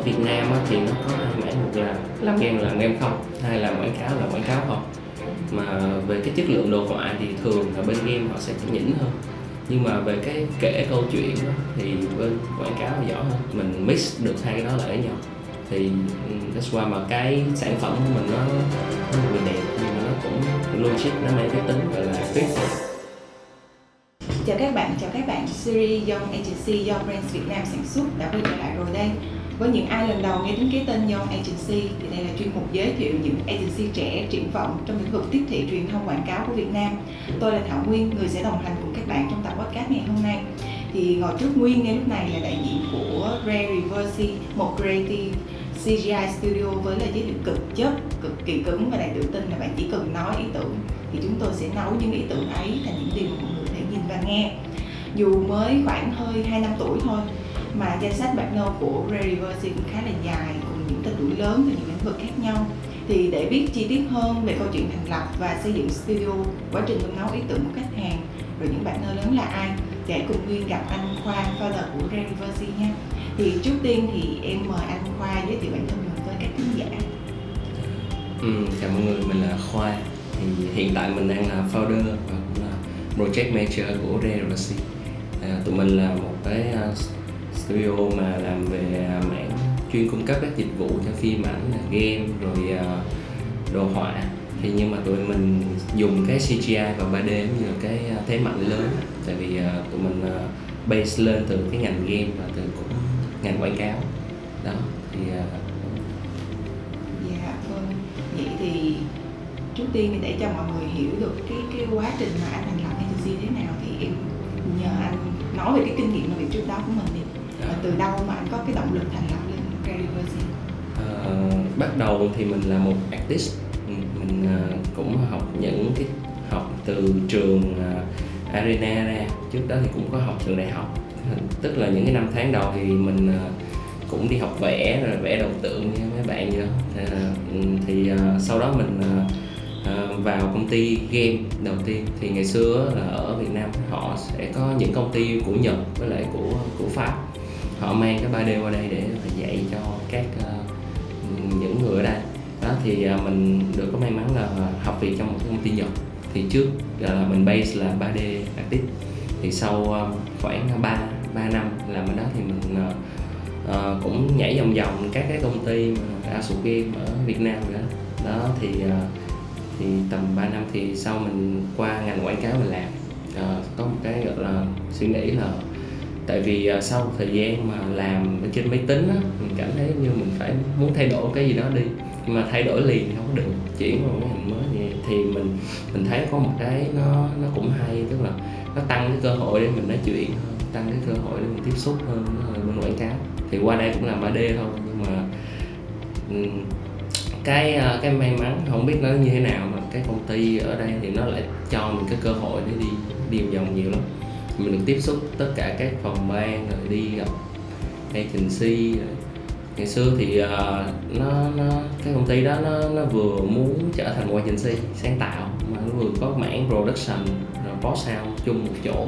ở Việt Nam á, thì nó có hai mảng một là làm game là làm game không hai là quảng cáo là quảng cáo không. Mà về cái chất lượng đồ họa thì thường là bên game họ sẽ nhỉnh hơn. Nhưng mà về cái kể câu chuyện đó, thì bên quảng cáo là giỏi hơn. Mình mix được hai cái đó lại với nhau. Thì that's why mà cái sản phẩm của mình nó nó vừa đẹp nhưng mà nó cũng logic nó mang cái tính gọi là thuyết phục Chào các bạn, chào các bạn. Series Young Agency do Brands Việt Nam sản xuất đã quay trở lại rồi đây. Với những ai lần đầu nghe đến cái tên Young Agency thì đây là chuyên mục giới thiệu những agency trẻ triển vọng trong lĩnh vực tiếp thị truyền thông quảng cáo của Việt Nam. Tôi là Thảo Nguyên, người sẽ đồng hành cùng các bạn trong tập podcast ngày hôm nay. Thì ngồi trước Nguyên ngay lúc này là đại diện của Rare Reversi, một creative CGI Studio với lời giới thiệu cực chất, cực kỳ cứng và đầy tự tin là bạn chỉ cần nói ý tưởng thì chúng tôi sẽ nấu những ý tưởng ấy thành những điều mà mọi người có thể nhìn và nghe dù mới khoảng hơi 2 năm tuổi thôi mà danh sách partner của Ray cũng khá là dài cùng những tên tuổi lớn về những lĩnh vực khác nhau. Thì để biết chi tiết hơn về câu chuyện thành lập và xây dựng studio quá trình nung nấu ý tưởng của khách hàng rồi những partner lớn là ai thì hãy cùng Nguyên gặp anh Khoa founder của Ray nha. Thì trước tiên thì em mời anh Khoa giới thiệu bản thân mình với các khán giả. Ừ, chào mọi người, mình là Khoa. Thì hiện tại mình đang là founder và cũng là project manager của Rare à, tụi mình là một cái uh, studio mà làm về uh, mảng chuyên cung cấp các dịch vụ cho phim ảnh là game rồi à, đồ họa thì nhưng mà tụi mình dùng cái CGI và 3D như là cái à, thế mạnh lớn tại vì tụi mình base lên từ cái ngành game và từ cũng ngành quảng cáo đó thì Dạ vâng. Vậy thì trước tiên thì để cho mọi người hiểu được cái cái quá trình mà anh thành lập agency thế nào thì em nhờ anh nói về cái kinh nghiệm làm việc trước đó của mình đi. Và từ đâu mà anh có cái động lực thành lập lên Credibility? à, ờ, bắt đầu thì mình là một artist. Ừ, mình ờ, cũng học những cái học từ trường ờ, Arena ra. Trước đó thì cũng có học trường đại học. Tức là những cái năm tháng đầu thì mình cũng đi học vẽ rồi vẽ đầu tượng như mấy bạn vậy đó. Ừ, thì sau đó mình vào công ty game đầu tiên. Thì ngày xưa là ở Việt Nam họ sẽ có những công ty của Nhật với lại của của Pháp họ mang cái 3D qua đây để dạy cho các ờ, những người ở đây. Đó thì ờ, mình được có may mắn là học việc trong một cái công ty Nhật. Thì trước là mình base là 3D artist. Thì sau khoảng 3 3 năm làm ở đó thì mình uh, cũng nhảy vòng vòng các cái công ty mà đa số game ở Việt Nam rồi đó đó thì uh, thì tầm 3 năm thì sau mình qua ngành quảng cáo mình làm. Uh, có một cái gọi là suy nghĩ là tại vì à, sau thời gian mà làm ở trên máy tính á mình cảm thấy như mình phải muốn thay đổi cái gì đó đi. Nhưng mà thay đổi liền thì không có được chuyển vào một cái ngành mới vậy thì mình mình thấy có một cái nó nó cũng hay tức là nó tăng cái cơ hội để mình nói chuyện hơn tăng cái cơ hội để mình tiếp xúc hơn bên quảng cáo. Thì qua đây cũng làm 3D thôi nhưng mà cái ờ, cái may mắn không biết nó như thế nào mà cái công ty ở đây thì nó lại cho mình cái cơ hội để đi đi vòng nhiều lắm mình được tiếp xúc tất cả các phòng ban rồi đi gặp agency rồi ngày xưa thì uh, nó nó cái công ty đó nó nó vừa muốn trở thành một agency sáng tạo mà nó vừa có mảng production rồi post sound chung một chỗ.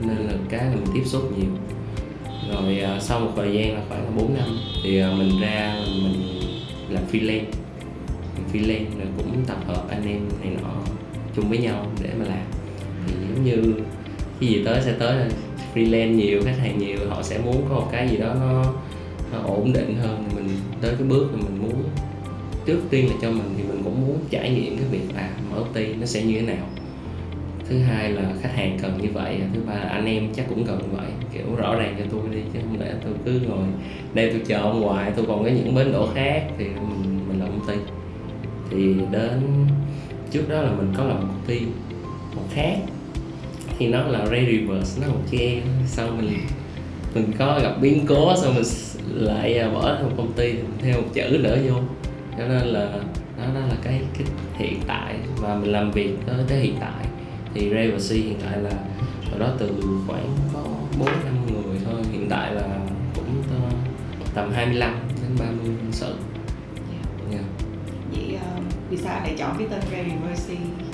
Luôn nên là cái là mình tiếp xúc nhiều. Rồi uh, sau một thời gian là khoảng 4 năm thì uh, mình ra mình làm freelance. Mình freelance rồi cũng tập hợp anh em này nọ chung với nhau để mà làm. Thì giống như cái gì tới sẽ tới freelance nhiều khách hàng nhiều họ sẽ muốn có một cái gì đó nó, nó ổn định hơn thì mình tới cái bước mà mình muốn. Trước tiên là cho mình thì mình cũng muốn trải nghiệm cái việc là mở công ty nó sẽ như thế nào. Thứ hai là khách hàng cần như vậy à, thứ ba là anh em chắc cũng cần như vậy. Kiểu rõ ràng cho tôi đi chứ không lẽ tôi cứ ngồi đây tôi chờ ông hoài tôi còn có những bến đỗ khác thì mình mình làm công ty. Thì đến trước đó là mình có làm một công ty một khác thì nó là Ray Reverse nó một em. Sau mình mình có gặp biến cố xong mình lại à, bỏ một công ty thêm một chữ nữa vô. Cho nên là đó, đó là cái, cái hiện tại và mình làm việc tới, tới hiện tại. Thì Ray và C hiện tại là hồi đó từ khoảng có bốn năm người thôi. Hiện tại là cũng tầm 25 đến 30 nhân sự. Yeah. Vậy ờ, vì sao lại chọn cái tên agency? Ờ,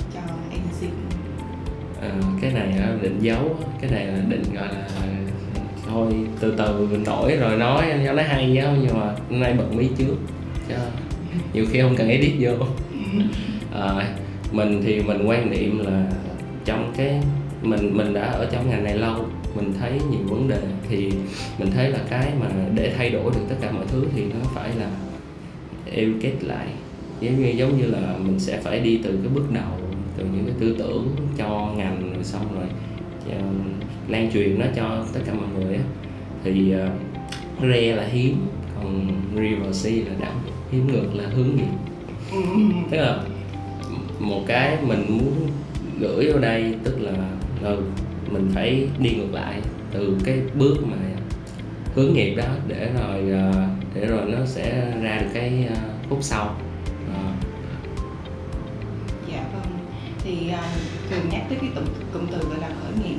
cái này định giấu cái này là định gọi là thôi từ từ nổi rồi nói cho nó hay á nhưng mà hôm nay bật mí trước cho nhiều khi không cần edit vô. À, mình thì mình quan niệm là trong cái mình mình đã ở trong ngành này lâu mình thấy nhiều vấn đề thì mình thấy là cái mà để thay đổi được tất cả mọi thứ thì nó phải là educate lại. Giống như giống như là mình sẽ phải đi từ cái bước đầu từ những cái tư tưởng cho ngành rồi xong rồi uh, lan truyền nó cho tất cả mọi người á. Thì uh, re là hiếm còn river sea là đẳng hiếm ngược là hướng nghiệp tức là một cái mình muốn gửi vào đây tức là ừ, mình phải đi ngược lại từ cái bước mà hướng nghiệp đó để rồi ờ, để rồi nó sẽ ra được cái ờ, khúc sau thì uh, thường nhắc tới cái cụm cụm từ gọi là khởi nghiệp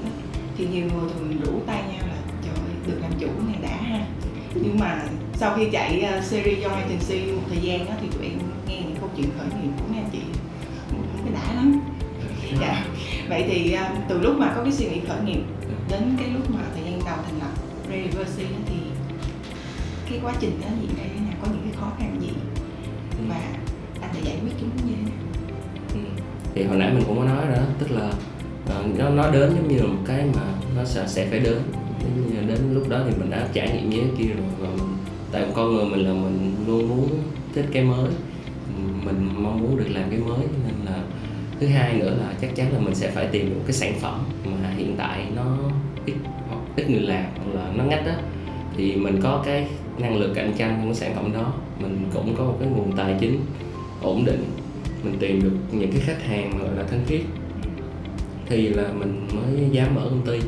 thì nhiều người thường rủ tay nhau là trời ơi, được làm chủ này đã ha. Nhưng mà sau khi chạy uh, series Young Agency một thời gian á, thì tụi em nghe những câu chuyện khởi nghiệp của mấy anh chị cái đã lắm. Dạ. Vậy thì uh, từ lúc mà có cái suy nghĩ khởi nghiệp đến cái lúc mà thời gian đầu thành lập Reverse thì cái quá trình đó diễn ra thế nào? Có những cái khó khăn gì? Và anh đã giải quyết chúng thì hồi nãy mình cũng có nói rồi đó, tức là ờ, nó nó đến giống như là một cái mà nó sẽ sẽ phải đến. Giống như là đến lúc đó thì mình đã trải nghiệm như thế kia rồi, và mình, tại con người mình là mình luôn muốn thích cái mới. Mình mong muốn được làm cái mới, nên là thứ hai nữa là chắc chắn là mình sẽ phải tìm được cái sản phẩm mà hiện tại nó ít, hoặc ít người làm, hoặc là nó ngách á. Thì mình có cái năng lực cạnh tranh trong cái sản phẩm đó, mình cũng có một cái nguồn tài chính ổn định mình tìm được những cái khách hàng gọi là thân thiết thì là mình mới dám mở công ty.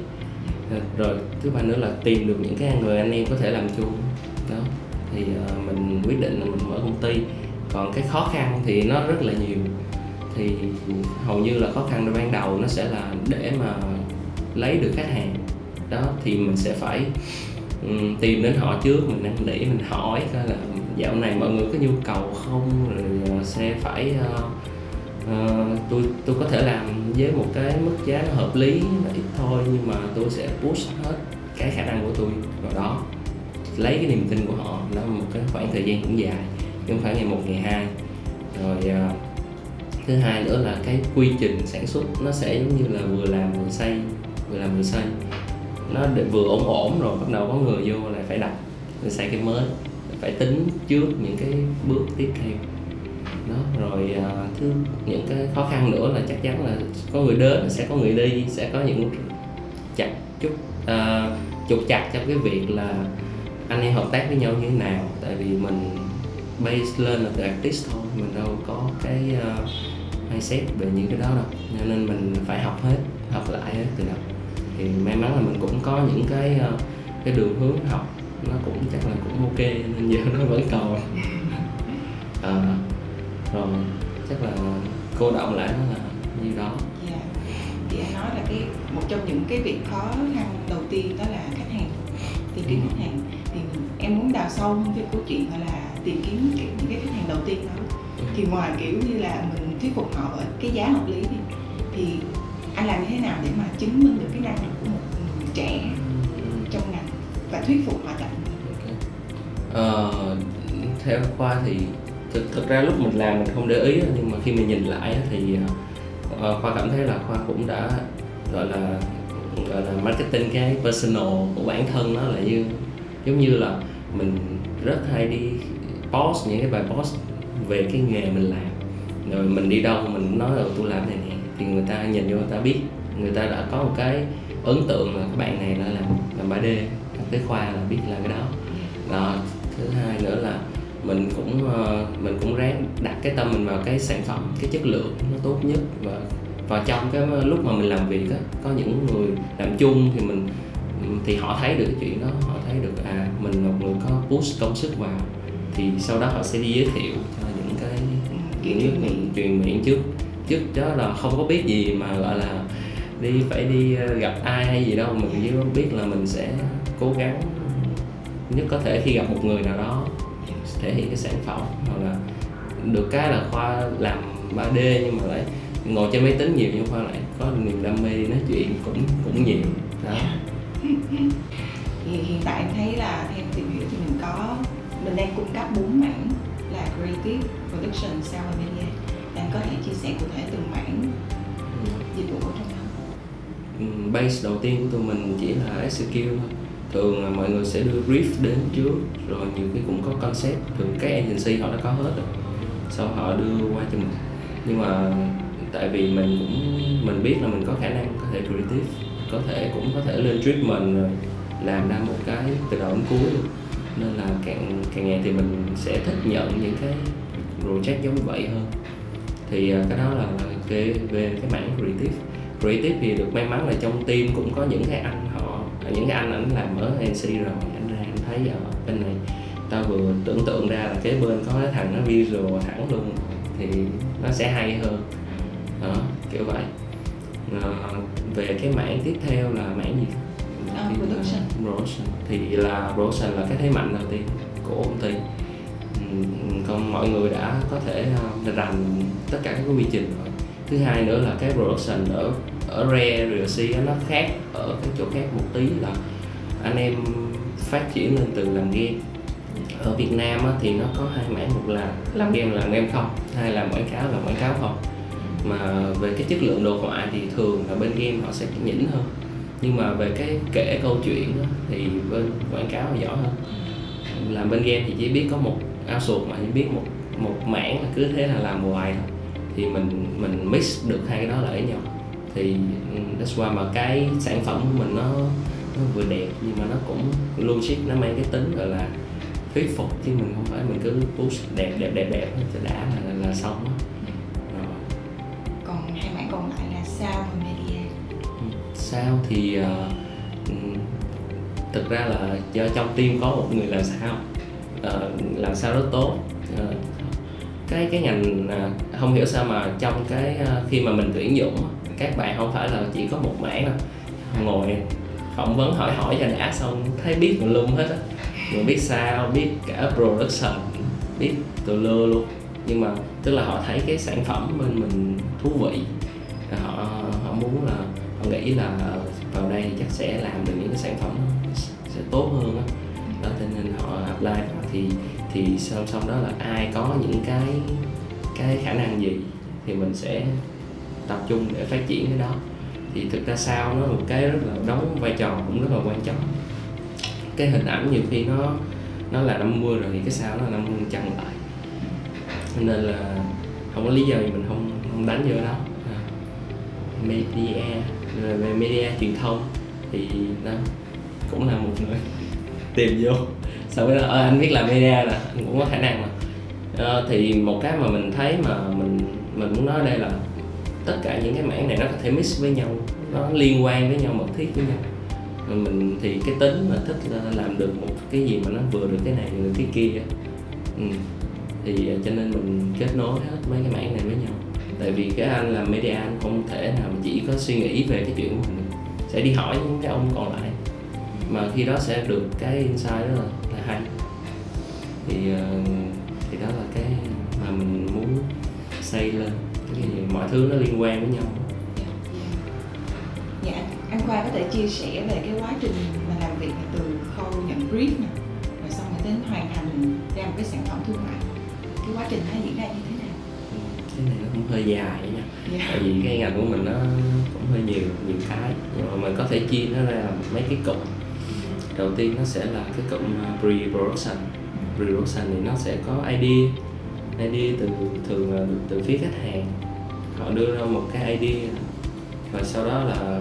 À, rồi thứ ba nữa là tìm được những cái người anh em có thể làm chung. Đó thì uh, mình quyết định là mình mở công ty. Còn cái khó khăn thì nó rất là nhiều. Thì hầu như là khó khăn ban đầu nó sẽ là để mà lấy được khách hàng. Đó thì mình sẽ phải um, tìm đến họ trước mình năn nỉ mình hỏi coi là dạo này mọi người có nhu cầu không? Rồi ờ, sẽ phải uh, uh, tôi tôi có thể làm với một cái mức giá nó hợp lý và ít thôi nhưng mà tôi sẽ push hết cái khả năng của tôi vào đó. Lấy cái niềm tin của họ đó là một cái khoảng thời gian cũng dài chứ không phải ngày một ngày hai. Rồi uh, thứ hai nữa là cái quy trình sản xuất nó sẽ giống như là vừa làm vừa xây vừa làm vừa xây. Nó để vừa ổn ổn rồi bắt đầu có người vô là phải đặt rồi xây cái mới phải tính trước những cái bước tiếp theo. Đó rồi à, thứ những cái khó khăn nữa là chắc chắn là có người đến sẽ có người đi sẽ có những chặt chút à, trục chặt trong cái việc là anh em hợp tác với nhau như thế nào. Tại vì mình base lên là từ artist thôi mình đâu có cái uh, mindset về những cái đó đâu. Cho nên mình phải học hết học lại hết từ đầu. Thì may mắn là mình cũng có những cái uh, cái đường hướng học nó cũng chắc là cũng ok nên giờ nó vẫn còn. Ờ, rồi chắc là cô động lại nó là như đó. Dạ. Thì anh nói là cái một trong những cái việc khó khăn đầu tiên đó là khách hàng tìm kiếm Ừ. khách hàng. Thì em muốn đào sâu hơn cái câu chuyện là tìm kiếm những cái khách hàng đầu tiên đó. Thì ngoài kiểu như là mình thuyết phục họ ở cái giá hợp lý thì thì anh làm như thế nào để mà chứng minh được cái năng lực của một người trẻ và thuyết phục họ chọn okay. Ờ, theo khoa thì thực thực ra lúc mình làm mình không để ý nhưng mà khi mình nhìn lại thì uh, khoa cảm thấy là khoa cũng đã gọi là gọi là marketing cái personal của bản thân nó là như giống như là mình rất hay đi post những cái bài post về cái nghề mình làm. Rồi mình đi đâu mình nói là tôi làm này nè thì người ta nhìn vô người ta biết. Người ta đã có một cái ấn tượng là các bạn này là làm làm 3D cái khoa là biết là cái đó. Đó thứ hai nữa là mình cũng ờ, mình cũng ráng đặt cái tâm mình vào cái sản phẩm cái chất lượng nó tốt nhất và và trong cái lúc mà mình làm việc á có những người làm chung thì mình thì họ thấy được cái chuyện đó họ thấy được à mình là một người có push công sức vào thì sau đó họ sẽ đi giới thiệu cho những cái Ừ, kiểu những truyền miệng truyền miệng trước. Trước đó là không có biết gì mà gọi là đi phải đi ờ, gặp ai hay gì đâu mình chỉ biết là mình sẽ cố gắng nhất có thể khi gặp một người nào đó thể hiện cái sản phẩm hoặc là được cái là khoa làm 3D nhưng mà lại ngồi trên máy tính nhiều nhưng khoa lại có niềm đam mê nói chuyện cũng cũng nhiều. Đó. Thì hiện tại em thấy là theo tìm hiểu thì mình có mình đang cung cấp bốn mảng là creative production sound và media. Anh có thể chia sẻ cụ thể từng mảng dịch vụ ở trong đó Ừ, base đầu tiên của tụi mình chỉ là execute thôi thường là mọi người sẽ đưa brief đến trước rồi nhiều khi cũng có concept. Thường các agency họ đã có hết rồi. Sau họ đưa qua cho mình. Nhưng mà tại vì mình cũng mình biết là mình có khả năng có thể creative có thể cũng có thể lên treatment rồi làm ra một cái từ đầu đến cuối. Luôn nên là càng càng ngày thì mình sẽ thích nhận những cái project giống vậy hơn. Thì à, cái đó là, là cái về cái mảng creative. Creative thì được may mắn là trong team cũng có những cái anh họ những cái anh ảnh làm ở NC rồi anh ra anh thấy ở bên này tao vừa tưởng tượng ra là cái bên có cái thằng nó visual thẳng luôn thì nó sẽ hay hơn. Đó kiểu vậy. À, về cái mảng tiếp theo là mảng gì? À, là production. production thì là production là cái thế mạnh đầu tiên của công ty. Còn mọi người đã có thể uh, rành tất cả các cái quy trình rồi. Thứ hai nữa là cái production ở ở Rare RC nó khác ở cái chỗ khác một tí là anh em phát triển lên từ làm game. Ở Việt Nam á, thì nó có hai mảng một là làm game là làm game không hai là quảng cáo là quảng cáo không. Mà về cái chất lượng đồ họa thì thường là bên game họ sẽ nhỉnh hơn. Nhưng mà về cái kể câu chuyện á, thì bên quảng cáo là giỏi hơn. Làm bên game thì chỉ biết có một outsource mà chỉ biết một một mảng là cứ thế là làm hoài thôi. Thì mình mình mix được hai cái đó lại với nhau thì that's why mà cái sản phẩm của mình nó nó vừa đẹp nhưng mà nó cũng logic nó mang cái tính gọi là thuyết phục chứ mình không phải mình cứ push đẹp đẹp đẹp đẹp cho đã là, là, là xong á. Rồi. Còn hai mảng còn lại là sound và media sao thì ừm, thực ra là do trong team có một người làm sao ờ, làm sao rất tốt Ờ, cái cái ngành à, không hiểu sao mà trong cái à, khi mà mình tuyển dụng á, các bạn không phải là chỉ có một mảng đâu. Ngồi, phỏng vấn hỏi hỏi cho đã xong, thấy biết tùm lum hết á. Mình biết sao, biết cả production, biết từ lơ luôn. Nhưng mà, tức là họ thấy cái sản phẩm bên mình thú vị. Họ họ muốn là, họ nghĩ là vào đây chắc sẽ làm được những cái sản phẩm sẽ tốt hơn á. Đó, cho nên họ apply. Vào thì thì song song đó là ai có những cái cái khả năng gì thì mình sẽ tập trung để phát triển cái đó. Thì thực ra sao nó một cái rất là đóng vai trò cũng rất là quan trọng. Cái hình ảnh nhiều khi nó nó là 50 rồi thì cái sao nó là 50 chặn lại. Nên là không có lý do gì mình không không đánh vô đó. À. media rồi về media truyền thông thì đó cũng là một người tìm vô. Sau đó ờ, anh biết làm media nè anh cũng có khả năng mà. Ờ, thì một cái mà mình thấy mà mình mình muốn nói đây là tất cả những cái mảng này nó có thể mix với nhau nó liên quan với nhau mật thiết với nhau. Mình thì cái tính mà thích là làm được một cái gì mà nó vừa được cái này vừa được cái kia. Ừ. thì à, cho nên mình kết nối hết mấy cái mảng này với nhau. Tại vì cái anh làm media anh không thể nào chỉ có suy nghĩ về cái chuyện của mình. Sẽ đi hỏi những cái ông còn lại. Mà khi đó sẽ được cái insight đó là, là hay. Thì à, thì đó là cái mà mình xây lên. Gì mọi thứ nó liên quan với nhau. Dạ anh, khoa có thể chia sẻ về cái quá trình mà làm việc từ khâu nhận brief nè rồi xong rồi đến hoàn thành ra một cái sản phẩm thương mại. Cái quá trình nó diễn ra như thế nào? Ừ, cái này nó cũng hơi dài nha. Dạ. Tại vì cái ngành của mình nó cũng hơi nhiều nhiều cái. Nhưng mà mình có thể chia nó ra mấy cái cụm. Đầu tiên nó sẽ là cái cụm uh, pre-production. Pre-production thì nó sẽ có idea idea từ thường là từ, từ phía khách hàng. Họ đưa ra một cái idea và sau đó là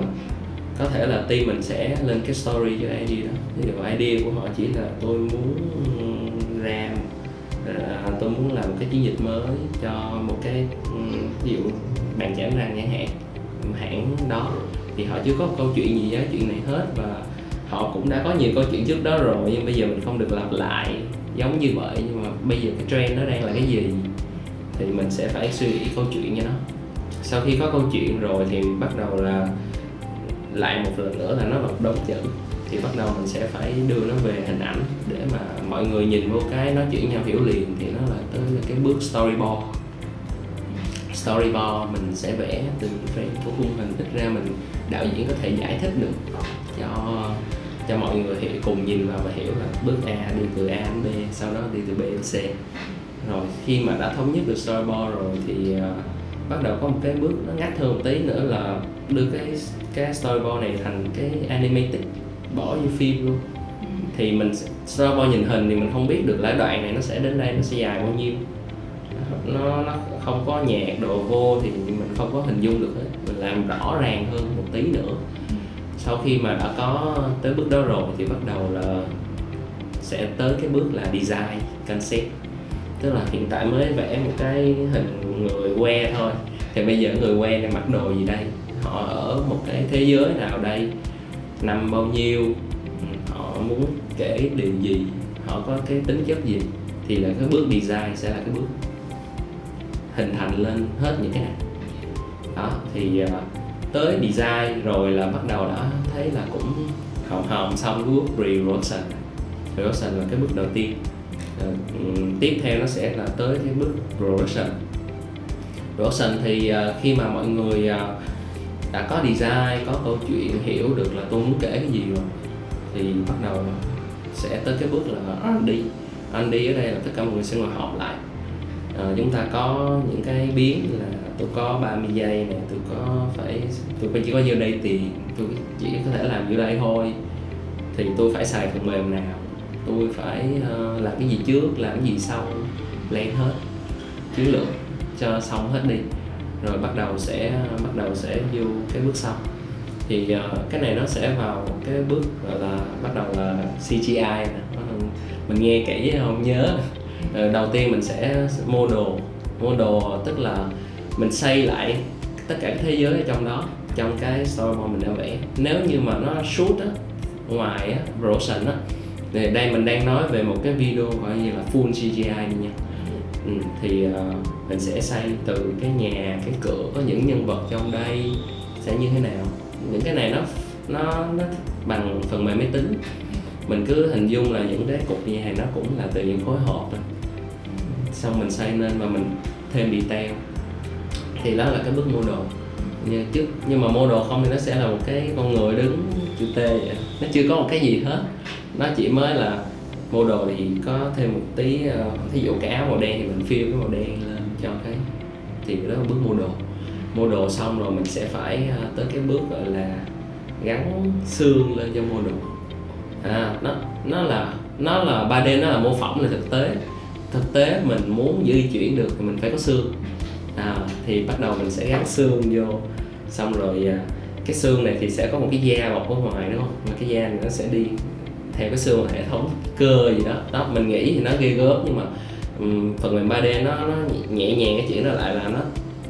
có thể là team mình sẽ lên cái story cho idea đó. Ví dụ idea của họ chỉ là tôi muốn ra à, tôi muốn làm một cái chiến dịch mới cho một cái ví dụ bàn chải răng nhãn hạn hãng đó. Thì họ chưa có một câu chuyện gì với chuyện này hết và họ cũng đã có nhiều câu chuyện trước đó rồi nhưng bây giờ mình không được lặp lại giống như vậy. Nhưng bây giờ cái trend nó đang là cái gì thì mình sẽ phải suy nghĩ câu chuyện cho nó. Sau khi có câu chuyện rồi thì bắt đầu là lại một lần nữa là nó vẫn đóng chữ, thì bắt đầu mình sẽ phải đưa nó về hình ảnh để mà mọi người nhìn vô cái nói chuyện nhau hiểu liền, thì nó là tới là cái bước storyboard. Storyboard mình sẽ vẽ từ frame của khung hình ít ra mình đạo diễn có thể giải thích được cho cho mọi người hiểu cùng nhìn vào và hiểu là bước A đi từ A đến B sau đó đi từ B đến C. Rồi khi mà đã thống nhất được storyboard rồi thì uh, bắt đầu có một cái bước nó ngắt hơn một tí nữa là đưa cái cái storyboard này thành cái animated bỏ vô phim luôn. Thì mình storyboard nhìn hình thì mình không biết được là đoạn này nó sẽ đến đây nó sẽ dài bao nhiêu. Nó nó không có nhạc đồ vô thì mình không có hình dung được hết. Mình làm rõ ràng hơn một tí nữa sau khi mà đã có tới bước đó rồi thì bắt đầu là sẽ tới cái bước là design concept. Tức là hiện tại mới vẽ một cái hình người que thôi. Thì bây giờ người que này mặc đồ gì đây? Họ ở một cái thế giới nào đây? Năm bao nhiêu? Ừ, họ muốn kể điều gì? Họ có cái tính chất gì? Thì là cái bước design sẽ là cái bước hình thành lên hết những cái này. Đó thì uh, tới design rồi là bắt đầu đã thấy là cũng hồng hồng xong bước pre-rotation pre-rotation là cái bước đầu tiên. Uh, tiếp theo nó sẽ là tới cái bước production. Production thì uh, khi mà mọi người uh, đã có design có câu chuyện hiểu được là tôi muốn kể cái gì rồi thì bắt đầu sẽ tới cái bước là R&D R&D ở đây là tất cả mọi người sẽ ngồi họp lại. À, chúng ta có những cái biến là tôi có 30 giây này tôi có phải tôi chỉ có nhiêu đây tiền tôi chỉ có thể làm nhiêu đây thôi. Thì tôi phải xài phần mềm nào? Tôi phải uh, làm cái gì trước làm cái gì sau? Lên hết chiến lược cho xong hết đi. Rồi bắt đầu sẽ bắt đầu sẽ vô cái bước sau. Thì uh, cái này nó sẽ vào cái bước gọi là bắt đầu là CGI nè. Mình nghe kỹ không nhớ. Ờ, đầu tiên mình sẽ mua đồ mua đồ tức là mình xây lại tất cả cái thế giới ở trong đó trong cái storyboard mình đã vẽ nếu như mà nó shoot á ngoài á production á thì đây mình đang nói về một cái video gọi như là full CGI nha. Ừ, thì uh, mình sẽ xây từ cái nhà cái cửa có những nhân vật trong đây sẽ như thế nào. Những cái này nó nó nó bằng phần mềm máy tính. Mình cứ hình dung là những cái cục nhà nó cũng là từ những khối hộp thôi. Xong mình xây nên và mình thêm detail thì đó là cái bước model nhưng chứ nhưng mà model không thì nó sẽ là một cái con người đứng chữ T vậy. Nó chưa có một cái gì hết. Nó chỉ mới là model thì có thêm một tí uh, thí dụ cái áo màu đen thì mình phiêu cái màu đen lên cho cái thì đó là bước model model xong rồi mình sẽ phải uh, tới cái bước gọi là gắn xương lên cho model à nó nó là nó là 3D nó là mô phỏng là thực tế. Thực tế mình muốn di chuyển được thì mình phải có xương à, thì bắt đầu mình sẽ gắn xương vô. Xong rồi à, cái xương này thì sẽ có một cái da bọc ở ngoài đúng không? Mà cái da này nó sẽ đi theo cái xương hệ thống cơ gì đó. Đó mình nghĩ thì nó ghê gớm nhưng mà um, phần mềm 3D nó nó nhẹ nhàng cái chuyện đó lại là nó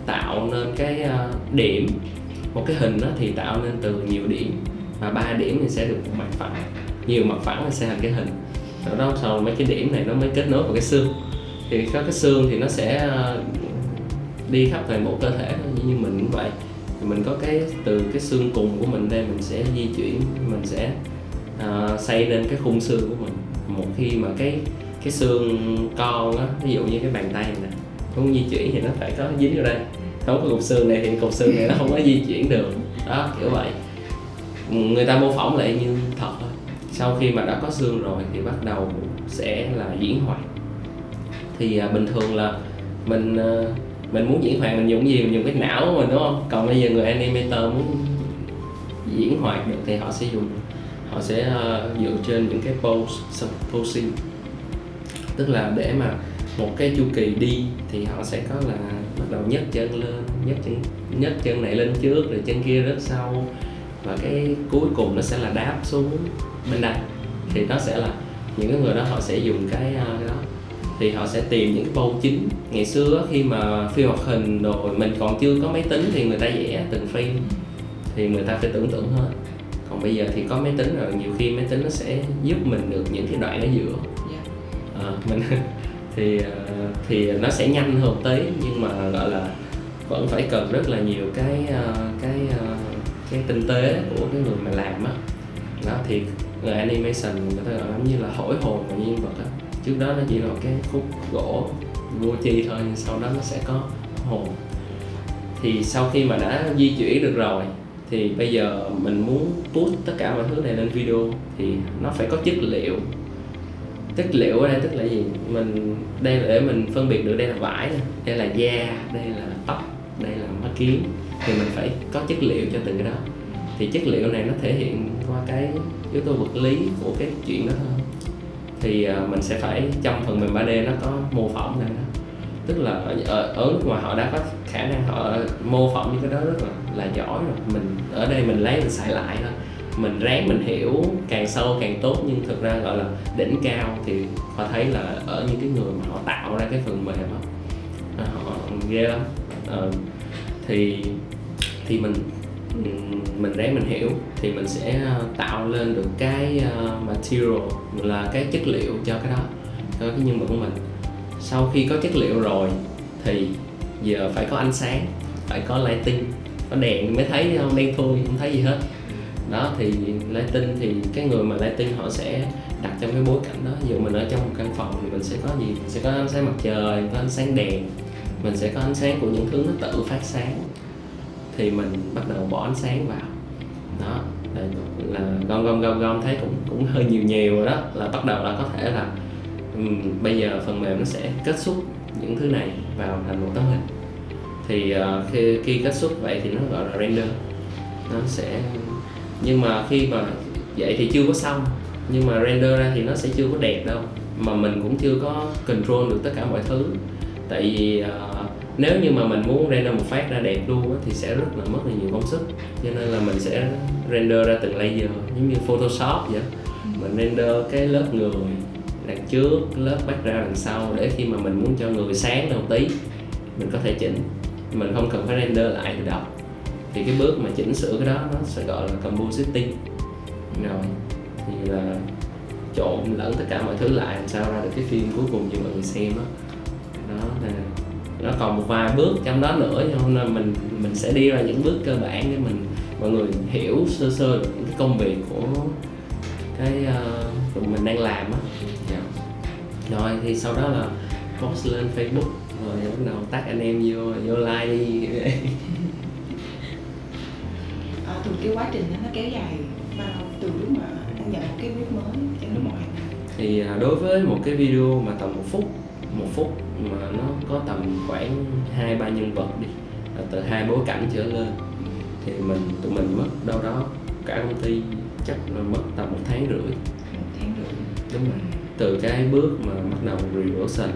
tạo nên cái uh, điểm. Một cái hình đó thì tạo nên từ nhiều điểm và ba điểm thì sẽ được một mặt phẳng. Nhiều mặt phẳng thì sẽ thành cái hình. Đó, đó sau mấy cái điểm này nó mới kết nối vào cái xương. Thì có cái xương thì nó sẽ uh, đi khắp toàn bộ cơ thể như mình cũng vậy. Thì mình có cái từ cái xương cùng của mình đây mình sẽ di chuyển mình sẽ uh, xây lên cái khung xương của mình. Một khi mà cái cái xương con á ví dụ như cái bàn tay này nè muốn di chuyển thì nó phải có dính vào đây. Không có cục xương này thì cục xương này nó không có di chuyển được. Đó kiểu vậy. Người ta mô phỏng lại như thật thôi. Sau khi mà đã có xương rồi thì bắt đầu sẽ là diễn hoạt. Thì à, bình thường là mình ờ, mình muốn diễn hoạt mình dùng gì? Mình dùng cái não của mình đúng không? Còn bây giờ người animator muốn diễn hoạt được thì họ sẽ dùng họ sẽ uh, dựa trên những cái pose posing. Tức là để mà một cái chu kỳ đi thì họ sẽ có là bắt đầu nhấc chân lên nhấc chân nhấc chân này lên trước rồi chân kia rất sau. Và cái cuối cùng nó sẽ là đáp xuống bên đây. Thì nó sẽ là những cái người đó họ sẽ dùng cái, uh, cái đó thì họ sẽ tìm những cái câu chính. Ngày xưa khi mà phim hoạt hình rồi mình còn chưa có máy tính thì người ta vẽ từng frame thì người ta phải tưởng tượng hết. Còn bây giờ thì có máy tính rồi nhiều khi máy tính nó sẽ giúp mình được những cái đoạn ở giữa. À, mình thì ờ, thì nó sẽ nhanh hơn tí nhưng mà gọi là vẫn phải cần rất là nhiều cái ờ, cái cái tinh tế của cái người mà làm á. Đó. đó thì người animation người ta gọi như là hỏi hồn và nhân vật á trước đó nó chỉ là một cái khúc gỗ vô chi thôi, nhưng sau đó nó sẽ có hồn. Thì sau khi mà đã di chuyển được rồi, thì bây giờ mình muốn put tất cả mọi thứ này lên video, thì nó phải có chất liệu. Chất liệu ở đây tức là gì? Mình, đây là để mình phân biệt được đây là vải đây là da, đây là tóc, đây là mắt kiến. Thì mình phải có chất liệu cho từng cái đó. Thì chất liệu này nó thể hiện qua cái yếu tố vật lý của cái chuyện đó thôi thì à, mình sẽ phải trong phần mềm 3D nó có mô phỏng này đó tức là ở, ở, ở nước ngoài họ đã có khả năng họ mô phỏng những cái đó rất là là giỏi rồi. Mình ở đây mình lấy mình xài lại thôi. Mình ráng mình hiểu càng sâu càng tốt nhưng thực ra gọi là đỉnh cao thì họ thấy là ở những cái người mà họ tạo ra cái phần mềm đó à, họ ghê lắm. Ờ, thì thì mình mình ráng mình hiểu thì mình sẽ ờ, tạo lên được cái ờ, material là cái chất liệu cho cái đó, cho cái nhân vật của mình. Sau khi có chất liệu rồi thì giờ phải có ánh sáng, phải có lighting, có đèn mới thấy không đen thui, không thấy gì hết. Đó, thì lighting thì cái người mà lighting họ sẽ đặt trong cái bối cảnh đó. Ví dụ mình ở trong một căn phòng thì mình sẽ có gì? Mình sẽ có ánh sáng mặt trời, có ánh sáng đèn, mình sẽ có ánh sáng của những thứ nó tự phát sáng. Thì mình bắt đầu bỏ ánh sáng vào là, gom gom gom gom thấy cũng cũng hơi nhiều nhiều rồi đó. Là bắt đầu là có thể là um, bây giờ phần mềm nó sẽ kết xuất những thứ này vào thành một tấm hình. Thì uh, khi khi kết xuất vậy thì nó gọi là render. Nó sẽ nhưng mà khi mà vậy thì chưa có xong. Nhưng mà render ra thì nó sẽ chưa có đẹp đâu. Mà mình cũng chưa có control được tất cả mọi thứ. Tại vì uh, nếu như mà mình muốn render một phát ra đẹp luôn á, thì sẽ rất là mất là nhiều công sức. Cho nên là mình sẽ render ra từng layer giống như photoshop vậy mình render cái lớp người đằng trước lớp background đằng sau để khi mà mình muốn cho người sáng một tí mình có thể chỉnh. Mình không cần phải render lại từ đầu. Thì cái bước mà chỉnh sửa cái đó nó sẽ gọi là compositing rồi thì là trộn lẫn tất cả mọi thứ lại làm sao ra được cái phim cuối cùng cho mọi người xem đó đó là nó còn một vài bước trong đó nữa cho nên là mình mình sẽ đi ra những bước cơ bản để mình mọi người hiểu sơ sơ được cái công việc của cái uh, mình đang làm á yeah. Dạ. rồi thì sau đó là post lên facebook rồi bắt đầu tag anh em vô vô like đi à, thường cái quá trình đó nó kéo dài bao từ lúc mà anh nhận một cái brief mới cho đến ngày thì à, đối với một cái video mà tầm một phút một phút mà nó có tầm khoảng hai ba nhân vật đi. Từ hai bối cảnh trở lên. Thì mình tụi mình mất đâu đó cả công ty chắc là mất tầm một tháng rưỡi. Một tháng rưỡi. Đúng rồi. Từ cái bước mà bắt đầu production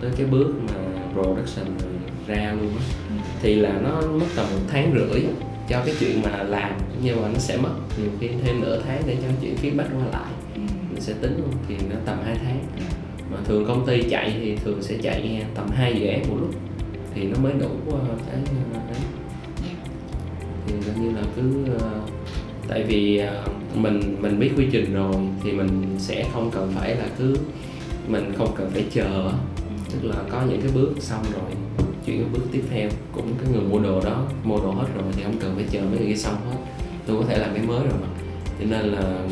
tới cái bước mà production rồi ra luôn á. Ừ. thì là nó mất tầm một tháng rưỡi cho cái chuyện mà làm. Nhưng mà nó sẽ mất nhiều khi thêm nửa tháng để cho chuyện feedback qua lại. Ừ. mình sẽ tính luôn thì nó tầm 2 tháng. Ừ mà thường công ty chạy thì thường sẽ chạy à, tầm hai dự án một lúc. Thì nó mới đủ à, cái à, đấy. Thì gần như là cứ tại vì mình mình biết quy trình rồi thì mình sẽ không cần phải là cứ, mình không cần phải chờ. Tức là có những cái bước xong rồi, chuyển cái bước tiếp theo. Cũng cái người mua đồ đó, mua đồ hết rồi thì không cần phải chờ mấy người kia xong hết. Tôi có thể làm cái mới rồi mà. Cho nên là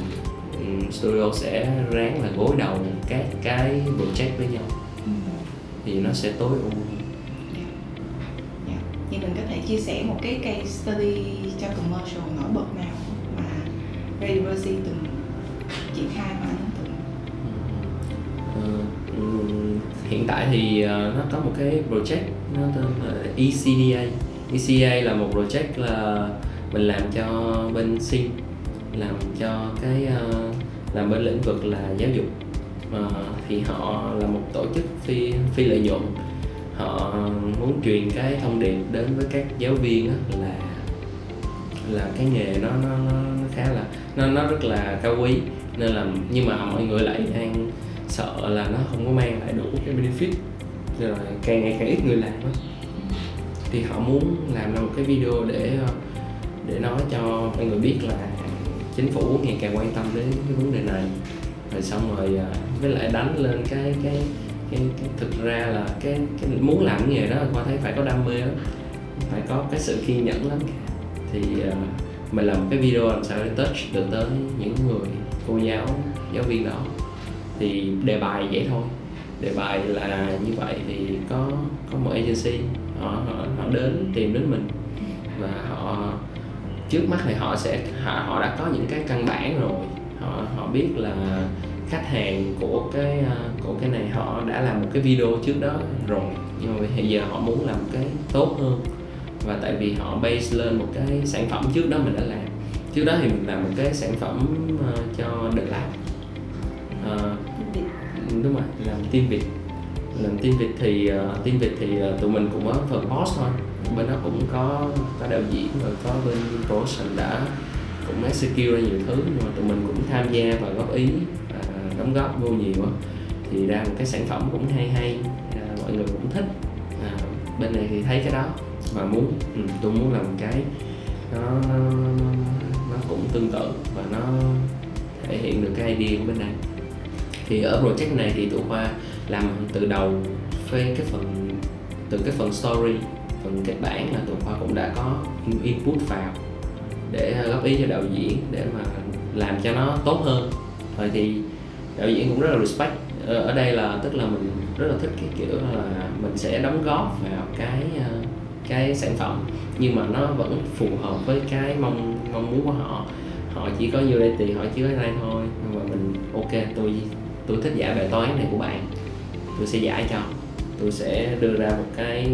studio sẽ ráng là gối đầu các cái project với nhau. Ừ. thì nó sẽ tối ưu yeah. yeah. Như mình có thể chia sẻ một cái case study cho commercial nổi bật nào mà Radiverse từng triển khai mà ấn tượng uh, hiện tại thì uh, nó có một cái project nó tên là ECDA ECDA là một project là mình làm cho bên Sing làm cho cái ờ, làm bên lĩnh vực là giáo dục. Ờ, thì họ là một tổ chức phi phi lợi nhuận. Họ muốn truyền cái thông điệp đến với các giáo viên là là cái nghề nó nó nó khá là, nó nó rất là cao quý. Nên là, nhưng mà mọi người lại đang sợ là nó không có mang lại đủ cái benefit. Rồi càng ngày càng ít người làm á. Thì họ muốn làm ra một cái video để ờ, để nói cho mọi người biết là chính phủ ngày càng quan tâm đến cái vấn đề này. Rồi xong rồi à, với lại đánh lên cái cái cái, cái thực ra là cái, cái muốn làm cái nghề đó khoa thấy phải có đam mê lắm phải có cái sự kiên nhẫn lắm. Thì uh, mình làm cái video làm sao để touch được tới những người cô giáo giáo viên đó. Thì đề bài vậy thôi. Đề bài là như vậy thì có có một agency họ họ, họ đến tìm đến mình và họ trước mắt thì họ sẽ họ, họ đã có những cái căn bản rồi. Họ họ biết là khách hàng của cái ờ, của cái này họ đã làm một cái video trước đó rồi nhưng mà hiện giờ họ muốn làm cái tốt hơn. Và tại vì họ base lên một cái sản phẩm trước đó mình đã làm. Trước đó thì mình làm một cái sản phẩm uh, cho The Lab. Uh, đúng rồi làm team việt. Làm team việt thì uh, team việt thì uh, tụi mình cũng có phần post thôi bên đó cũng có có đạo diễn rồi có bên production đã cũng execute ra nhiều thứ nhưng mà tụi mình cũng tham gia và góp ý và đóng góp vô nhiều á. Thì ra một cái sản phẩm cũng hay hay à, mọi người cũng thích. À, bên này thì thấy cái đó và muốn ừ, tôi muốn làm cái nó nó cũng tương tự và nó thể hiện được cái idea của bên này. Thì ở project này thì tụi khoa làm từ đầu phê cái phần từ cái phần story phần kịch bản là tụi khoa cũng đã có input vào để góp ý cho đạo diễn để mà làm cho nó tốt hơn. Rồi thì đạo diễn cũng rất là respect. Ờ, ở đây là, tức là mình rất là thích cái kiểu là mình sẽ đóng góp vào cái ờ, cái sản phẩm, nhưng mà nó vẫn phù hợp với cái mong mong muốn của họ. Họ chỉ có nhiêu đây tiền họ chỉ có đây thôi, nhưng mà mình, ok, tôi tôi thích giải bài toán này của bạn, tôi sẽ giải cho. Tôi sẽ đưa ra một cái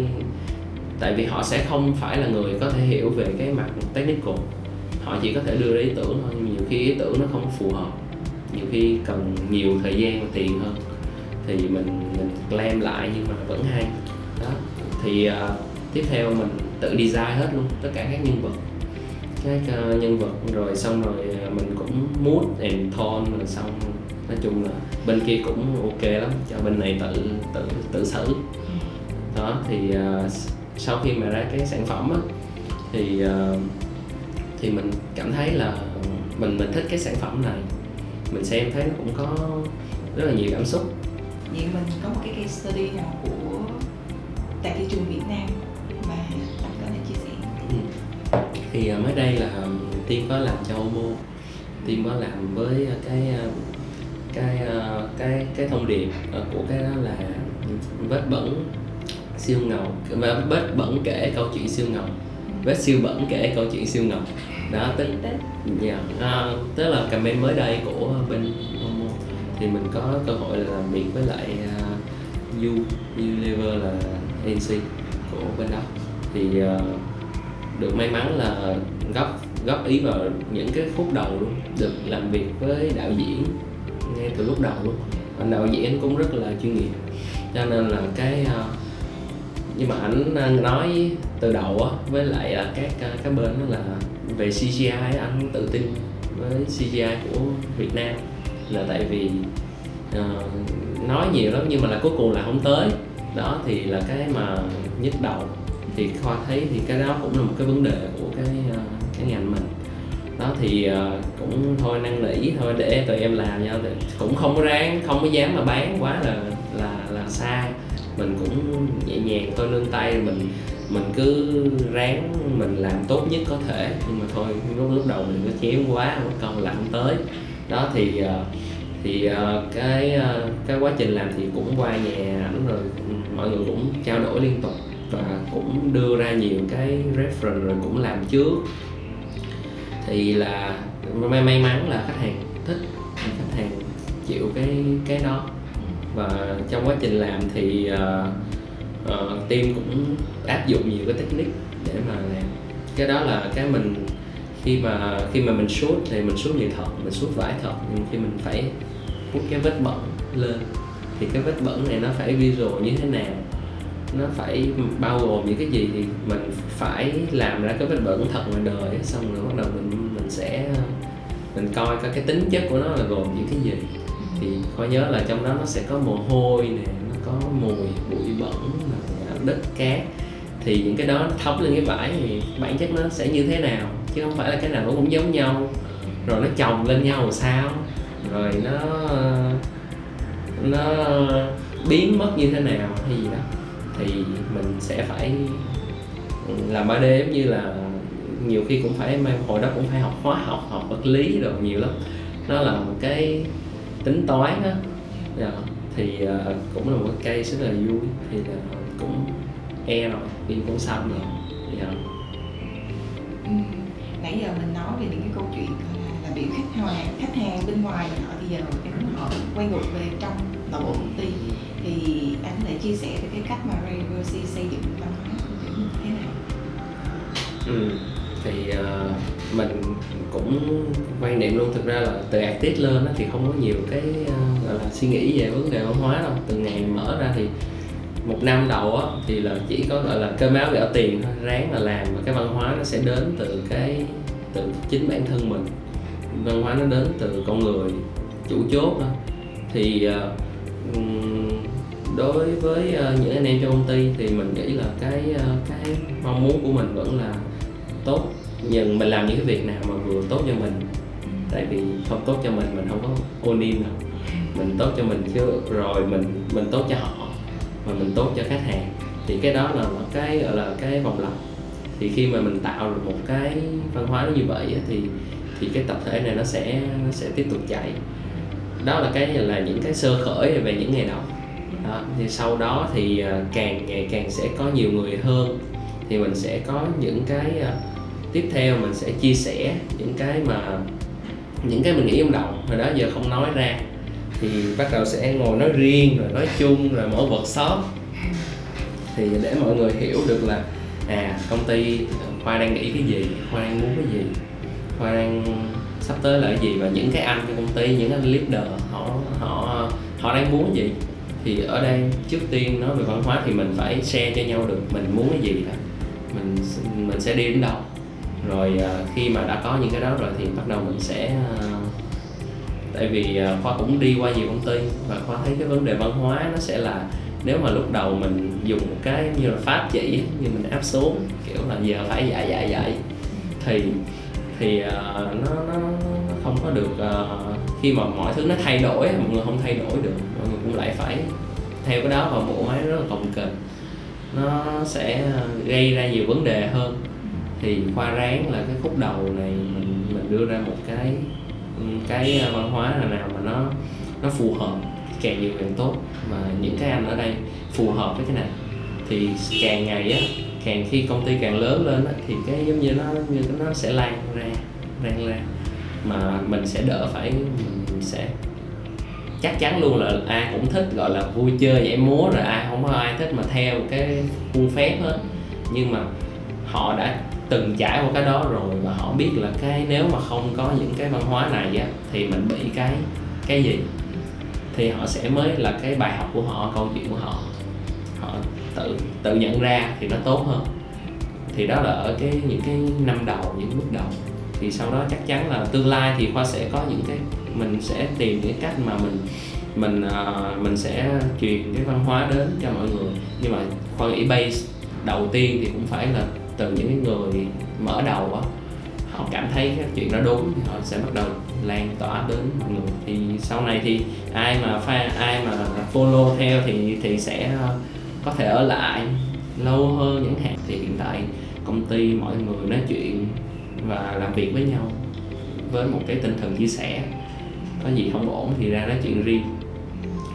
tại vì họ sẽ không phải là người có thể hiểu về cái mặt technical. Họ chỉ có thể đưa ra ý tưởng thôi nhưng nhiều khi ý tưởng nó không phù hợp. Nhiều khi cần nhiều thời gian và tiền hơn. Thì mình mình claim lại nhưng mà vẫn hay. Đó. Thì uh, tiếp theo mình tự design hết luôn tất cả các nhân vật. Các uh, nhân vật rồi xong rồi uh, mình cũng mood and tone rồi xong. Nói chung là bên kia cũng ok lắm cho bên này tự tự tự xử. Đó thì uh, sau khi mà ra cái sản phẩm á thì uh, thì mình cảm thấy là mình mình thích cái sản phẩm này. Mình xem thấy nó cũng có rất là nhiều cảm xúc. Vậy mình có một cái case study nào của tại thị trường Việt Nam mà anh có thể chia sẻ? Ừ. thì uh, mới đây là tiên có làm cho Omo. Tiên có làm với cái cái cái cái thông điệp của cái đó là vết bẩn siêu ngầu vết bẩn kể câu chuyện siêu ngầu vết siêu bẩn kể câu chuyện siêu ngầu đó tức yeah, uh, tức là campaign mới đây của bên Momo. Thì mình có cơ hội là làm việc với lại uh, U Unilever là agency của bên đó. Thì uh, được may mắn là góp góp ý vào những cái khúc đầu luôn. Được làm việc với đạo diễn ngay từ lúc đầu luôn. Anh đạo diễn cũng rất là chuyên nghiệp. Cho nên là cái uh, nhưng mà anh à, nói từ đầu á với lại là các à, các bên đó là về CGI anh tự tin với CGI của Việt Nam. Là tại vì uh, nói nhiều lắm nhưng mà là cuối cùng là không tới. Đó thì là cái mà nhức đầu. Thì khoa thấy thì cái đó cũng là một cái vấn đề của cái uh, cái ngành mình. Đó thì uh, cũng thôi năn nỉ thôi để tụi em làm nhau cũng không có ráng không có dám mà bán quá là là là sai mình cũng nhẹ nhàng tôi nương tay mình mình cứ ráng mình làm tốt nhất có thể. Nhưng mà thôi, lúc lúc đầu mình có chéo quá, mất công là không tới. Đó, thì ờ, thì ờ, cái ờ, cái quá trình làm thì cũng qua nhà ảnh rồi, mọi người cũng trao đổi liên tục và cũng đưa ra nhiều cái reference rồi cũng làm trước. Thì là may may mắn là khách hàng thích, khách hàng chịu cái cái đó và trong quá trình làm thì uh, uh, team cũng áp dụng nhiều cái technique để mà làm. Cái đó là cái mình khi mà khi mà mình shoot thì mình shoot nhiều thật mình shoot vải thật nhưng khi mình phải hút cái vết bẩn lên thì cái vết bẩn này nó phải visual như thế nào? Nó phải bao gồm những cái gì thì mình phải làm ra cái vết bẩn thật ngoài đời xong rồi bắt đầu mình mình sẽ mình coi coi cái tính chất của nó là gồm những cái gì thì có nhớ là trong đó nó sẽ có mồ hôi nè, nó có mùi bụi bẩn đất cát. Thì những cái đó thấm lên cái vải thì bản chất nó sẽ như thế nào? Chứ không phải là cái nào nó cũng giống nhau. Rồi nó chồng lên nhau làm sao? Rồi nó nó biến mất như thế nào hay gì đó. Thì mình sẽ phải ừ, làm 3D giống như là nhiều khi cũng phải hồi đó cũng phải học hóa học học vật lý rồi nhiều lắm. Nó là một cái tính toán á dạ. thì uh, cũng là một cái case rất là vui thì uh, cũng e rồi phim cũng xong rồi dạ. ừ. nãy giờ mình nói về những cái câu chuyện là, là biểu khách hàng khách hàng bên ngoài họ thì giờ em muốn họ quay ngược về trong nội bộ công ty thì anh có thể chia sẻ về cái cách mà Ray xây dựng văn hóa như thế nào ừ thì uh, mình cũng quan niệm luôn. Thực ra là từ artist lên đó, thì không có nhiều cái uh, gọi là suy nghĩ về vấn đề văn hóa đâu. Từ ngày mở ra thì một năm đầu á thì là chỉ có gọi là cơm áo gạo tiền thôi ráng là làm và cái văn hóa nó sẽ đến từ cái từ chính bản thân mình. Văn hóa nó đến từ con người chủ chốt đó thì uh, đối với uh, những anh em trong công ty thì mình nghĩ là cái uh, cái mong muốn của mình vẫn là tốt nhưng mình làm những cái việc nào mà vừa tốt cho mình. Tại vì không tốt cho mình mình không có ôn in đâu. Mình tốt cho mình chứ, rồi mình mình tốt cho họ, mà mình tốt cho khách hàng. Thì cái đó là một cái, gọi là cái vòng lặp. Thì khi mà mình tạo được một cái văn hóa như vậy thì thì cái tập thể này nó sẽ nó sẽ tiếp tục chạy. Đó là cái, là những cái sơ khởi về những ngày đầu. Đó. thì sau đó thì à, càng ngày càng sẽ có nhiều người hơn. Thì mình sẽ có những cái à, tiếp theo mình sẽ chia sẻ những cái mà, những cái mình nghĩ trong đầu. Hồi đó giờ không nói ra. Thì bắt đầu sẽ ngồi nói riêng, rồi nói chung, rồi mở workshop. Thì để mọi người hiểu được là à công ty, khoa đang nghĩ cái gì, khoa đang muốn cái gì, khoa đang sắp tới là cái gì, và những cái anh trong công ty, những anh leader, họ họ họ đang muốn cái gì. Thì ở đây trước tiên nói về văn hóa thì mình phải share cho nhau được mình muốn cái gì đó. Mình mình sẽ đi đến đâu rồi à, khi mà đã có những cái đó rồi thì bắt đầu mình sẽ à, tại vì à, khoa cũng đi qua nhiều công ty và khoa thấy cái vấn đề văn hóa nó sẽ là nếu mà lúc đầu mình dùng một cái như là pháp chỉ như mình áp xuống kiểu là giờ phải dạy dạy dạy thì thì uh, nó, nó nó không có được uh, khi mà mọi thứ nó thay đổi mọi người không thay đổi được mọi người cũng lại phải theo cái đó và bộ máy rất là cồng kềnh. Nó sẽ gây ra nhiều vấn đề hơn thì khoa ráng là cái khúc đầu này mình mình đưa ra một cái cái văn hóa là nào mà nó nó phù hợp, càng nhiều càng tốt. Mà những cái anh ở đây phù hợp với cái này. Thì càng ngày á, càng khi công ty càng lớn lên á, thì cái giống như nó như nó sẽ lan ra lan ra. Mà mình sẽ đỡ phải, mình sẽ chắc chắn luôn là ai cũng thích gọi là vui chơi giải múa rồi ai không có ai thích mà theo cái khuôn phép hết. Nhưng mà họ đã từng trải qua cái đó rồi và họ biết là cái nếu mà không có những cái văn hóa này á thì mình bị cái cái gì? Thì họ sẽ mới là cái bài học của họ câu chuyện của họ. Họ tự tự nhận ra thì nó tốt hơn. Thì đó là ở cái những cái năm đầu những bước đầu. Thì sau đó chắc chắn là tương lai thì khoa sẽ có những cái mình sẽ tìm những cách mà mình mình uh, mình sẽ truyền cái văn hóa đến cho mọi người. Nhưng mà khoa nghĩ base đầu tiên thì cũng phải là từ những người mở đầu á, họ cảm thấy cái chuyện đó đúng thì họ sẽ bắt đầu lan tỏa đến mọi người. Thì sau này thì ai mà fan ai mà follow theo thì thì sẽ ờ, có thể ở lại lâu hơn những hạn. Thì hiện tại công ty mọi người nói chuyện và làm việc với nhau với một cái tinh thần chia sẻ. Có gì không ổn thì ra nói chuyện riêng.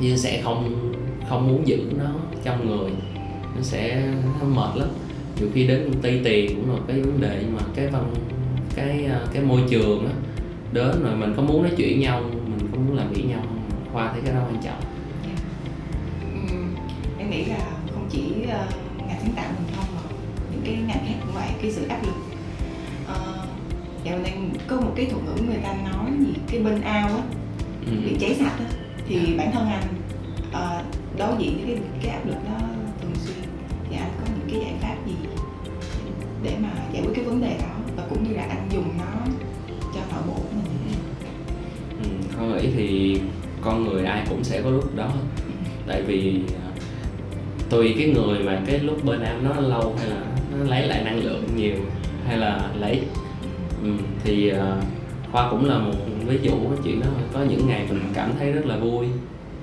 Chia sẽ không không muốn giữ nó trong người. Nó sẽ, nó mệt lắm nhiều khi đến công ty tiền cũng là cái vấn đề nhưng mà cái văn cái ờ, cái môi trường á đến rồi mình có muốn nói chuyện nhau mình có muốn làm việc nhau khoa thấy cái đó quan trọng em nghĩ là không chỉ uh, ngành sáng tạo mình không mà những cái ngành khác cũng vậy cái sự áp lực uh, dạo này có một cái thuật ngữ người ta nói gì cái bên ao á ừ. bị cháy sạch á thì yeah. bản thân anh uh, đối diện với cái cái áp lực đó giải quyết cái vấn đề đó và cũng như là anh dùng nó cho nội bộ của mình. Ừ, con nghĩ thì con người ai cũng sẽ có lúc đó. Tại vì à, tùy cái người mà cái lúc bên em nó lâu hay là nó lấy lại năng lượng nhiều hay là lấy. Ừ, thì uh, khoa cũng là một ví dụ cái chuyện đó. Có những ngày mình cảm thấy rất là vui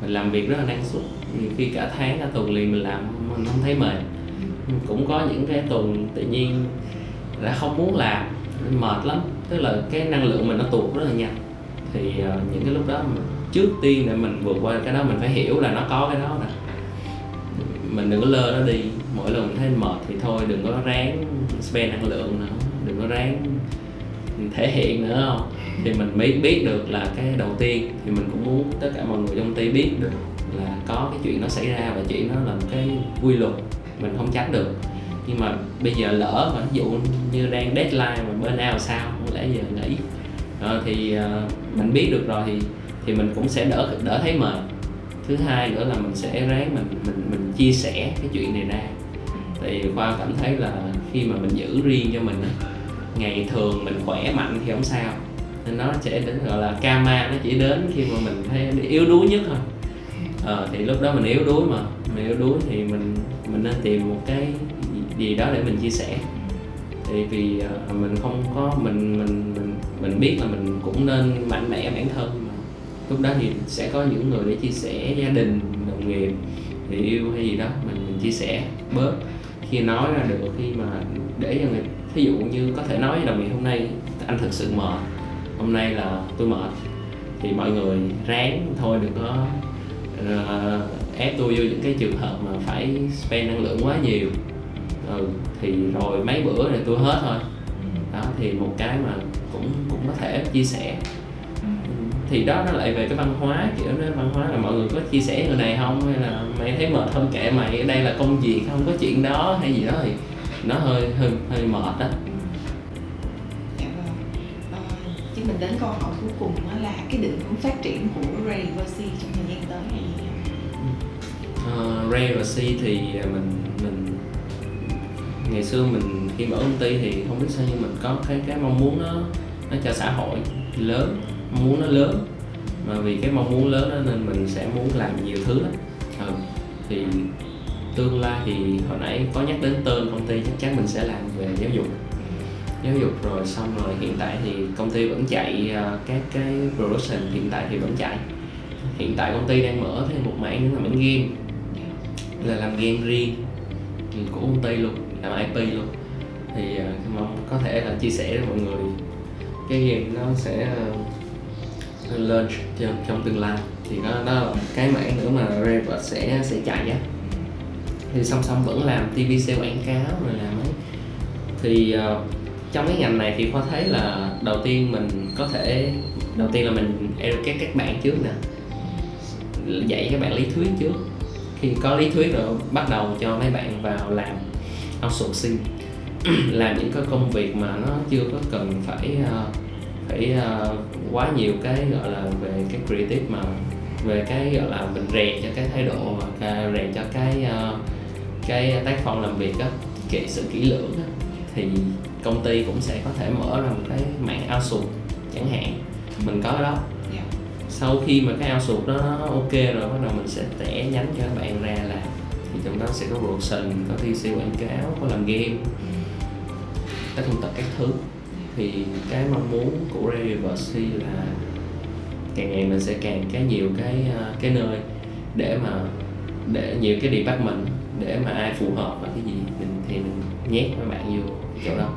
mình làm việc rất là năng suất. Nhiều khi cả tháng cả tuần liền mình làm mình không thấy mệt. Cũng có những cái tuần tự nhiên đã không muốn làm mệt lắm. Tức là cái năng lượng mình nó tuột rất là nhanh. Thì uh, những cái lúc đó mình, trước tiên để mình vượt qua cái đó mình phải hiểu là nó có cái đó nè. Mình đừng có lơ nó đi. Mỗi lần mình thấy mệt thì thôi đừng có ráng spend năng lượng nữa. Đừng có ráng thể hiện nữa không? Thì mình mới biết được là cái đầu tiên thì mình cũng muốn tất cả mọi người trong công ty biết được là có cái chuyện nó xảy ra và chuyện nó là một cái quy luật mình không tránh được nhưng mà bây giờ lỡ mà ví dụ như đang deadline mà bên nào sao không lẽ giờ nghỉ à, ờ, thì uh, mình biết được rồi thì thì mình cũng sẽ đỡ đỡ thấy mệt. Thứ hai nữa là mình sẽ ráng mình mình mình chia sẻ cái chuyện này ra. Thì khoa cảm thấy là khi mà mình giữ riêng cho mình ngày thường mình khỏe mạnh thì không sao. Nên nó sẽ đến gọi là karma nó chỉ đến khi mà mình thấy yếu đuối nhất thôi. À, thì lúc đó mình yếu đuối mà. Mình yếu đuối thì mình mình nên tìm một cái gì đó để mình chia sẻ. Thì vì uh, mình không có mình mình mình mình biết là mình cũng nên mạnh mẽ bản thân mà. Lúc đó thì sẽ có những người để chia sẻ gia đình đồng nghiệp người yêu hay gì đó mình, mình chia sẻ bớt. Khi nói ra được khi mà để cho người thí dụ như có thể nói với đồng nghiệp hôm nay anh thực sự mệt hôm nay là tôi mệt. Thì mọi người ráng thôi đừng có uh, ép tôi vô những cái trường hợp mà phải spend năng lượng quá nhiều ừ, thì rồi mấy bữa này tôi hết thôi. Đó thì một cái mà cũng cũng có thể chia sẻ. Thì đó nó lại về cái văn hóa kiểu nó văn hóa là mọi người có chia sẻ người này không? Hay là mày thấy mệt không kệ mày đây là công việc không có chuyện đó hay gì đó thì nó hơi hơi hơi mệt đó dạ vâng. À, chứ mình đến câu hỏi cuối cùng đó là cái định hướng phát triển của Ray Versi trong thời gian tới là gì uh, Ray và C thì mình mình ngày xưa mình khi mở công ty thì không biết sao nhưng mình có cái cái mong muốn nó nó cho xã hội lớn mong muốn nó lớn. Mà vì cái mong muốn lớn đó nên mình sẽ muốn làm nhiều thứ lắm. Ừ. thì tương lai thì hồi nãy có nhắc đến tên công ty chắc chắn mình sẽ làm về giáo dục. Giáo dục rồi xong rồi hiện tại thì công ty vẫn chạy uh, các cái production hiện tại thì vẫn chạy. Hiện tại công ty đang mở thêm một mảng nữa là mảng game. Là làm game riêng của công ty luôn làm IP luôn. Thì uh, mong có thể là chia sẻ với mọi người cái game nó sẽ à, uh, launch trong, trong tương lai. Thì đó, đó là cái mảng nữa mà Rebirth sẽ sẽ chạy á. Thì song song vẫn làm TVC quảng cáo rồi làm ấy. Thì uh, trong cái ngành này thì khoa thấy là đầu tiên mình có thể đầu tiên là mình educate các bạn trước nè. Dạy các bạn lý thuyết trước. Khi có lý thuyết rồi bắt đầu cho mấy bạn vào làm outsourcing làm những cái công việc mà nó chưa có cần phải uh, phải uh, quá nhiều cái gọi là về cái creative mà về cái gọi là mình rèn cho cái thái độ và rèn cho cái uh, cái tác phong làm việc á kỹ sự kỹ lưỡng á thì công ty cũng sẽ có thể mở ra một cái mạng outsource chẳng hạn mình có đó yeah. sau khi mà cái outsource đó nó ok rồi bắt đầu mình sẽ tẻ nhánh cho các bạn ra làm thì trong đó sẽ có production có TC quảng cáo có làm game. Tất tần tật các thứ. Thì cái mong muốn của Reverse là càng ngày mình sẽ càng cái nhiều cái cái nơi để mà để nhiều cái department để mà ai phù hợp với cái gì mình thì mình nhét các bạn vô chỗ đó.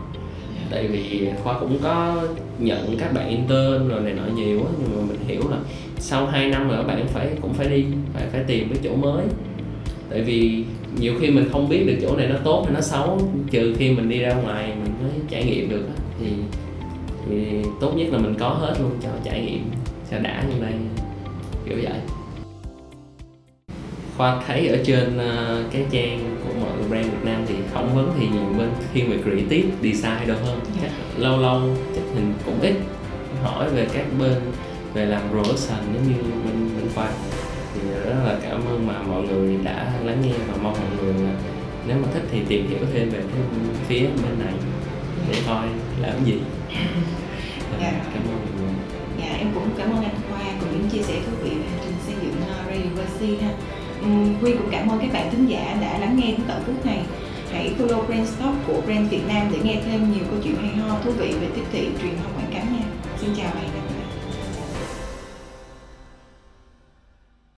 Tại vì khoa cũng có nhận các bạn intern rồi này nọ nhiều á nhưng mà mình hiểu là sau 2 năm rồi các bạn phải cũng phải đi phải phải tìm cái chỗ mới tại vì nhiều khi mình không biết được chỗ này nó tốt hay nó xấu trừ khi mình đi ra ngoài mình mới trải nghiệm được á thì thì tốt nhất là mình có hết luôn cho trải nghiệm cho đã như đây kiểu vậy. Khoa thấy ở trên uh, cái trang của mọi brand Việt Nam thì phỏng vấn thì nhiều bên thiên về creative design đâu hơn chắc lâu lâu chắc mình cũng ít hỏi về các bên về làm production giống như bên bên khoa thì rất là cảm ơn mà mọi người đã lắng nghe và mong mọi người nếu mà thích thì tìm hiểu thêm về cái phía bên này để coi làm gì dạ. cảm ơn mọi người dạ em cũng cảm ơn anh Khoa cùng những chia sẻ thú vị về hành trình xây dựng uh, Radio ha Huy cũng cảm ơn các bạn thính giả đã lắng nghe đến tận phút này. Hãy follow Brand Stop của Brand Việt Nam để nghe thêm nhiều câu chuyện hay ho thú vị về tiếp thị truyền thông quảng cáo nha. Xin chào lại.